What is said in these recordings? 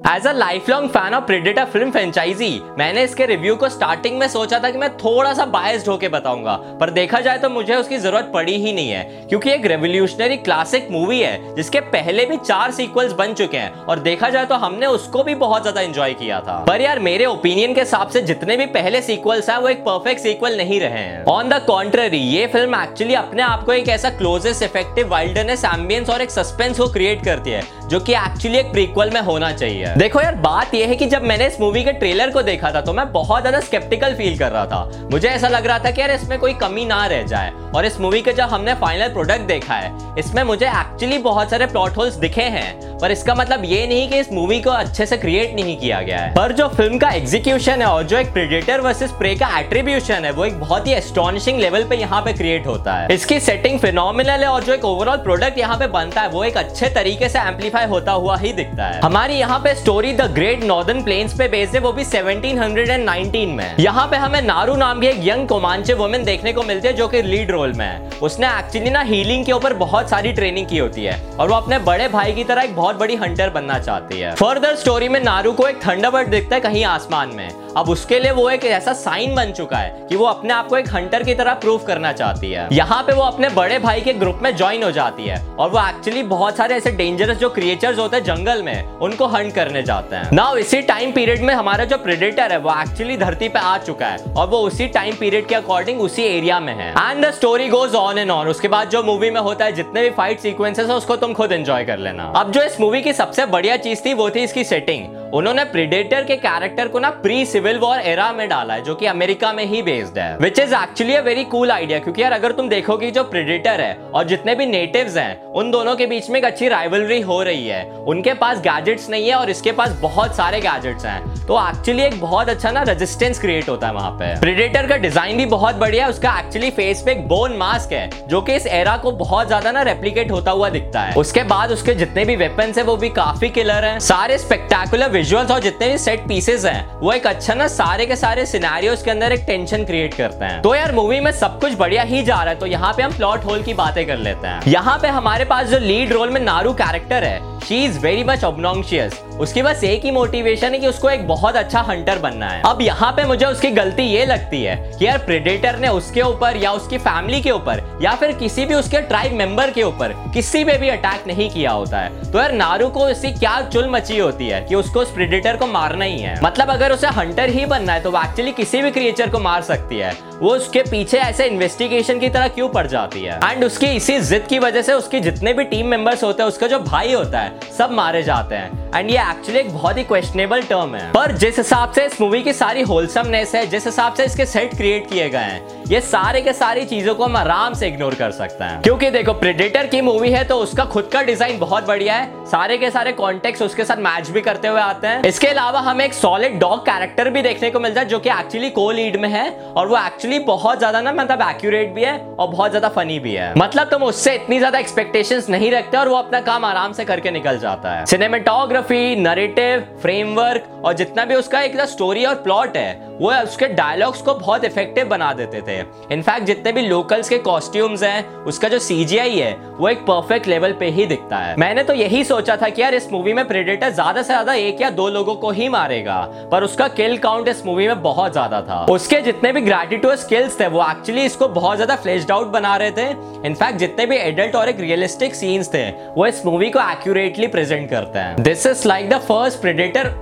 As a life long fan of Predator film franchise मैंने इसके review को starting में सोचा था कि मैं थोड़ा सा बायस्ड होके बताऊँगा। पर देखा जाए तो मुझे उसकी ज़रूरत पड़ी ही नहीं है, क्योंकि एक रेवोल्यूशनरी क्लासिक मूवी है, जिसके पहले भी चार सीक्वल्स बन चुके हैं, और देखा जाए तो हमने उसको भी बहुत ज़्यादा एंजॉय किया था। पर यार, मेरे ओपिनियन के हिसाब से जितने भी पहले सीक्वल्स हैं, वो एक परफेक्ट सीक्वल नहीं रहे हैं। ऑन द कॉन्ट्ररी ये फ़िल्म एक्चुअली अपने आप को एक ऐसा क्लोजेस्ट इफ़ेक्टिव वाइल्डनेस एम्बियंस और एक सस्पेंस को क्रिएट करती है, जो कि एक्चुअली एक प्रीक्वल में होना चाहिए। देखो यार, बात यह है कि जब मैंने इस मूवी के ट्रेलर को देखा था तो मैं बहुत ज़्यादा स्केप्टिकल फील कर रहा था। मुझे ऐसा लग रहा था कि यार, इसमें कोई कमी ना रह जाए। और इस मूवी के जब हमने फाइनल प्रोडक्ट देखा है, इसमें मुझे एक्चुअली बहुत सारे प्लॉट होल्स दिखे हैं। पर इसका मतलब ये नहीं कि इस मूवी को अच्छे से क्रिएट नहीं किया गया है। पर जो फ़िल्म का एग्जीक्यूशन है और जो एक प्रेडेटर वर्सेस प्रे का एट्रीब्यूशन है, वो एक बहुत ही एस्टॉनिशिंग लेवल पे यहाँ पे क्रिएट होता है। इसकी सेटिंग फिनोमिनल है और जो एक ओवरऑल प्रोडक्ट यहाँ पे बनता है, वो एक अच्छे तरीके से एम्पलीफाई होता हुआ ही दिखता है। हमारी यहाँ पे story the great northern plains पे बेस्ड है, वो भी 1719 में। यहाँ पे हमें नारू नाम की एक यंग कोमांचे वुमेन देखने को मिलती है जो कि लीड रोल में है। उसने एक्चुअली ना हीलिंग के ऊपर बहुत सारी ट्रेनिंग की होती है और वो अपने बड़े भाई की तरह एक बहुत बड़ी हंटर बनना चाहती है। फर्दर स्टोरी में नारू को एक थंडरबर्ड दिखता है कहीं आसमान में। अब उसके लिए वो एक ऐसा साइन बन चुका है कि वो अपने आप को एक हंटर की तरह प्रूव करना चाहती है। यहाँ पे वो अपने बड़े भाई के ग्रुप में ज्वाइन हो जाती है और वो एक्चुअली बहुत सारे ऐसे डेंजरस जो क्रिएचर्स होते हैं जंगल में, उनको हंट करने जाते हैं। नाउ इसी टाइम पीरियड में हमारा जो प्रेडेटर है, वो एक्चुअली धरती पे आ चुका है और वो उसी टाइम पीरियड के अकॉर्डिंग उसी एरिया में है। And the story goes on and on उसके बाद जो मूवी में होता है, जितने भी फाइट सीक्वेंसेस है, उसको तुम खुद एंजॉय कर लेना। अब जो इस मूवी की सबसे बढ़िया चीज़ थी, वो थी इसकी सेटिंग उन्होंने प्रीडेटर के कैरेक्टर को ना प्री सिविल वॉर एरा में डाला है, जो कि अमेरिका में ही बेस्ड है which is actually a very cool idea क्योंकि यार अगर तुम देखोगे जो प्रीडेटर है और जितने भी नेटिव्स हैं, उन दोनों के बीच में एक अच्छी राइवलरी हो रही है। उनके पास गैजेट्स नहीं है और इसके पास बहुत सारे गैजेट्स हैं। तो एक्चुअली एक बहुत अच्छा ना रेजिस्टेंस क्रिएट होता है वहाँ पे। प्रीडेटर का डिज़ाइन भी बहुत बढ़िया है, उसका एक्चुअली फेस पे एक बोन मास्क है, जो कि इस एरा को बहुत ज़्यादा ना रेप्लीकेट होता हुआ दिखता है। उसके बाद उसके जितने भी वेपन्स है, वो भी काफ़ी किलर है। सारे स्पेक्टेकुलर विजुअल्स और जितने भी सेट पीसेस हैं, वो एक अच्छा ना सारे के सारे सिनेरियोस के अंदर एक टेंशन क्रिएट करते हैं। तो यार मूवी में सब कुछ बढ़िया ही जा रहा है तो यहाँ पे हम प्लॉट होल की बातें कर लेते हैं। यहाँ पे हमारे पास जो लीड रोल में नारू कैरेक्टर है she is very much obnoxious उसकी बस एक ही मोटिवेशन है कि उसको एक बहुत अच्छा हंटर बनना है। अब यहाँ पे मुझे उसकी गलती ये लगती है कि यार प्रेडेटर ने उसके ऊपर या उसकी फैमिली के ऊपर या फिर किसी भी उसके ट्राइब मेंबर के ऊपर किसी पे भी अटैक नहीं किया होता है। तो यार नारू को इसकी क्या चुल मची होती है कि उसको उस प्रेडेटर को मारना ही है? मतलब अगर उसे हंटर ही बनना है तो वो एक्चुअली किसी भी क्रिएचर को मार सकती है। वो उसके पीछे ऐसे इन्वेस्टिगेशन की तरह क्यों पड़ जाती है? एंड उसकी इसी जिद की वजह से उसके जितने भी टीम मेंबर्स होते हैं, उसका जो भाई होता है, सब मारे जाते हैं। एंड ये एक्चुअली एक बहुत ही क्वेश्चनेबल टर्म है। पर जिस हिसाब से इस मूवी की सारी होलसमनेस है, जिस हिसाब से इसके सेट क्रिएट किए गए हैं, ये सारे के सारी चीज़ों को हम आराम से इग्नोर कर सकते हैं। क्योंकि देखो प्रेडेटर की मूवी है तो उसका खुद का डिज़ाइन बहुत बढ़िया है। सारे के सारे कॉन्टेक्ट उसके साथ मैच भी करते हुए आते हैं। इसके अलावा हमें एक सॉलिड डॉग कैरेक्टर भी देखने को मिलता है, जो कि एक्चुअली को लीड में है, और वो एक्चुअली बहुत ज़्यादा ना मतलब एक्यूरेट भी है और बहुत ज़्यादा फनी भी है। मतलब तुम उससे इतनी ज़्यादा एक्सपेक्टेशंस नहीं रखते और वो अपना काम आराम से करके निकल जाता है। सिनेमेटोग्राफी नरेटिव फ्रेमवर्क और जितना भी उसका एक स्टोरी और प्लॉट है वो उसके डायलॉग्स को बहुत इफ़ेक्टिव बना देते थे इनफैक्ट जितने भी लोकल्स के कॉस्ट्यूम्स हैं उसका जो सीजीआई है वो एक परफेक्ट लेवल पे ही दिखता है मैंने तो यही सोचा था कि यार इस मूवी में प्रेडेटर ज़्यादा से ज़्यादा एक या दो लोगों को ही मारेगा पर उसका किल काउंट इस मूवी में बहुत ज़्यादा था उसके जितने भी ग्रेटिट्यूड स्किल्स थे वो एक्चुअली इसको बहुत ज़्यादा फ्लेश्ड आउट बना रहे थे इनफैक्ट जितने भी एडल्ट और एक रियलिस्टिक सीन्स थे वो इस मूवी को एक्यूरेटली प्रेजेंट करते हैं this is like the first Predator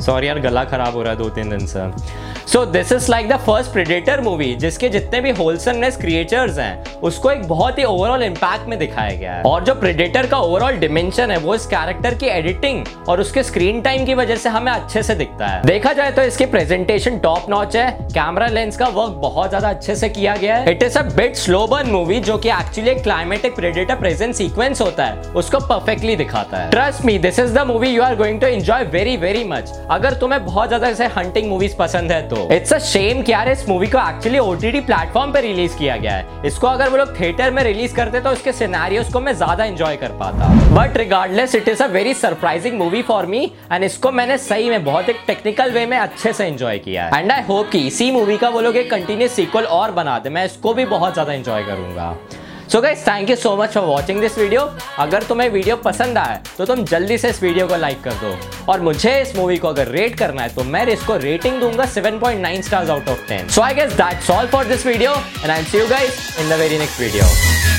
sorry यार गला खराब हो रहा है दो तीन दिन से। So this is like the first Predator movie जिसके जितने भी होलसमनेस क्रिएचर्स हैं, उसको एक बहुत ही ओवरऑल इम्पैक्ट में दिखाया गया है। और जो प्रेडेटर का ओवरऑल डिमेंशन है, वो इस कैरेक्टर की एडिटिंग और उसके स्क्रीन टाइम की वजह से हमें अच्छे से दिखता है। देखा जाए तो इसकी प्रेजेंटेशन टॉप नॉच है। कैमरा लेंस का वर्क बहुत ज़्यादा अच्छे से किया गया है। It is a bit slow burn movie जो कि एक्चुअली एक क्लाइमेटिक प्रेडेटर प्रेजेंट सीक्वेंस होता है। उसको परफेक्टली दिखाता है। Trust me this is the movie you are going to enjoy very very much अगर तुम्हें बहुत ज़्यादा ऐसे हंटिंग मूवीज़ पसंद है तो इट्स अ शेम कि यार इस मूवी को एक्चुअली ओटीटी प्लेटफॉर्म पे रिलीज़ किया गया है। इसको अगर वो लोग थिएटर में रिलीज़ करते तो इसके सिनेरियोस को मैं ज़्यादा एंजॉय कर पाता। But regardless it is a very surprising movie for me and इसको मैंने सही में बहुत एक टेक्निकल वे में अच्छे से एंजॉय किया है। एंड आई होप कि इसी मूवी का वो लोग एक कंटिन्यूस सीक्वल और बना दे। मैं इसको भी बहुत ज़्यादा एंजॉय करूँगा। So guys thank you so much for watching this video अगर तुम्हें वीडियो पसंद आया तो तुम जल्दी से इस वीडियो को लाइक कर दो। और मुझे इस मूवी को अगर रेट करना है तो मैं इसको रेटिंग दूँगा 7.9 stars out of 10 so I guess that's all for this video and I see you guys in the very next video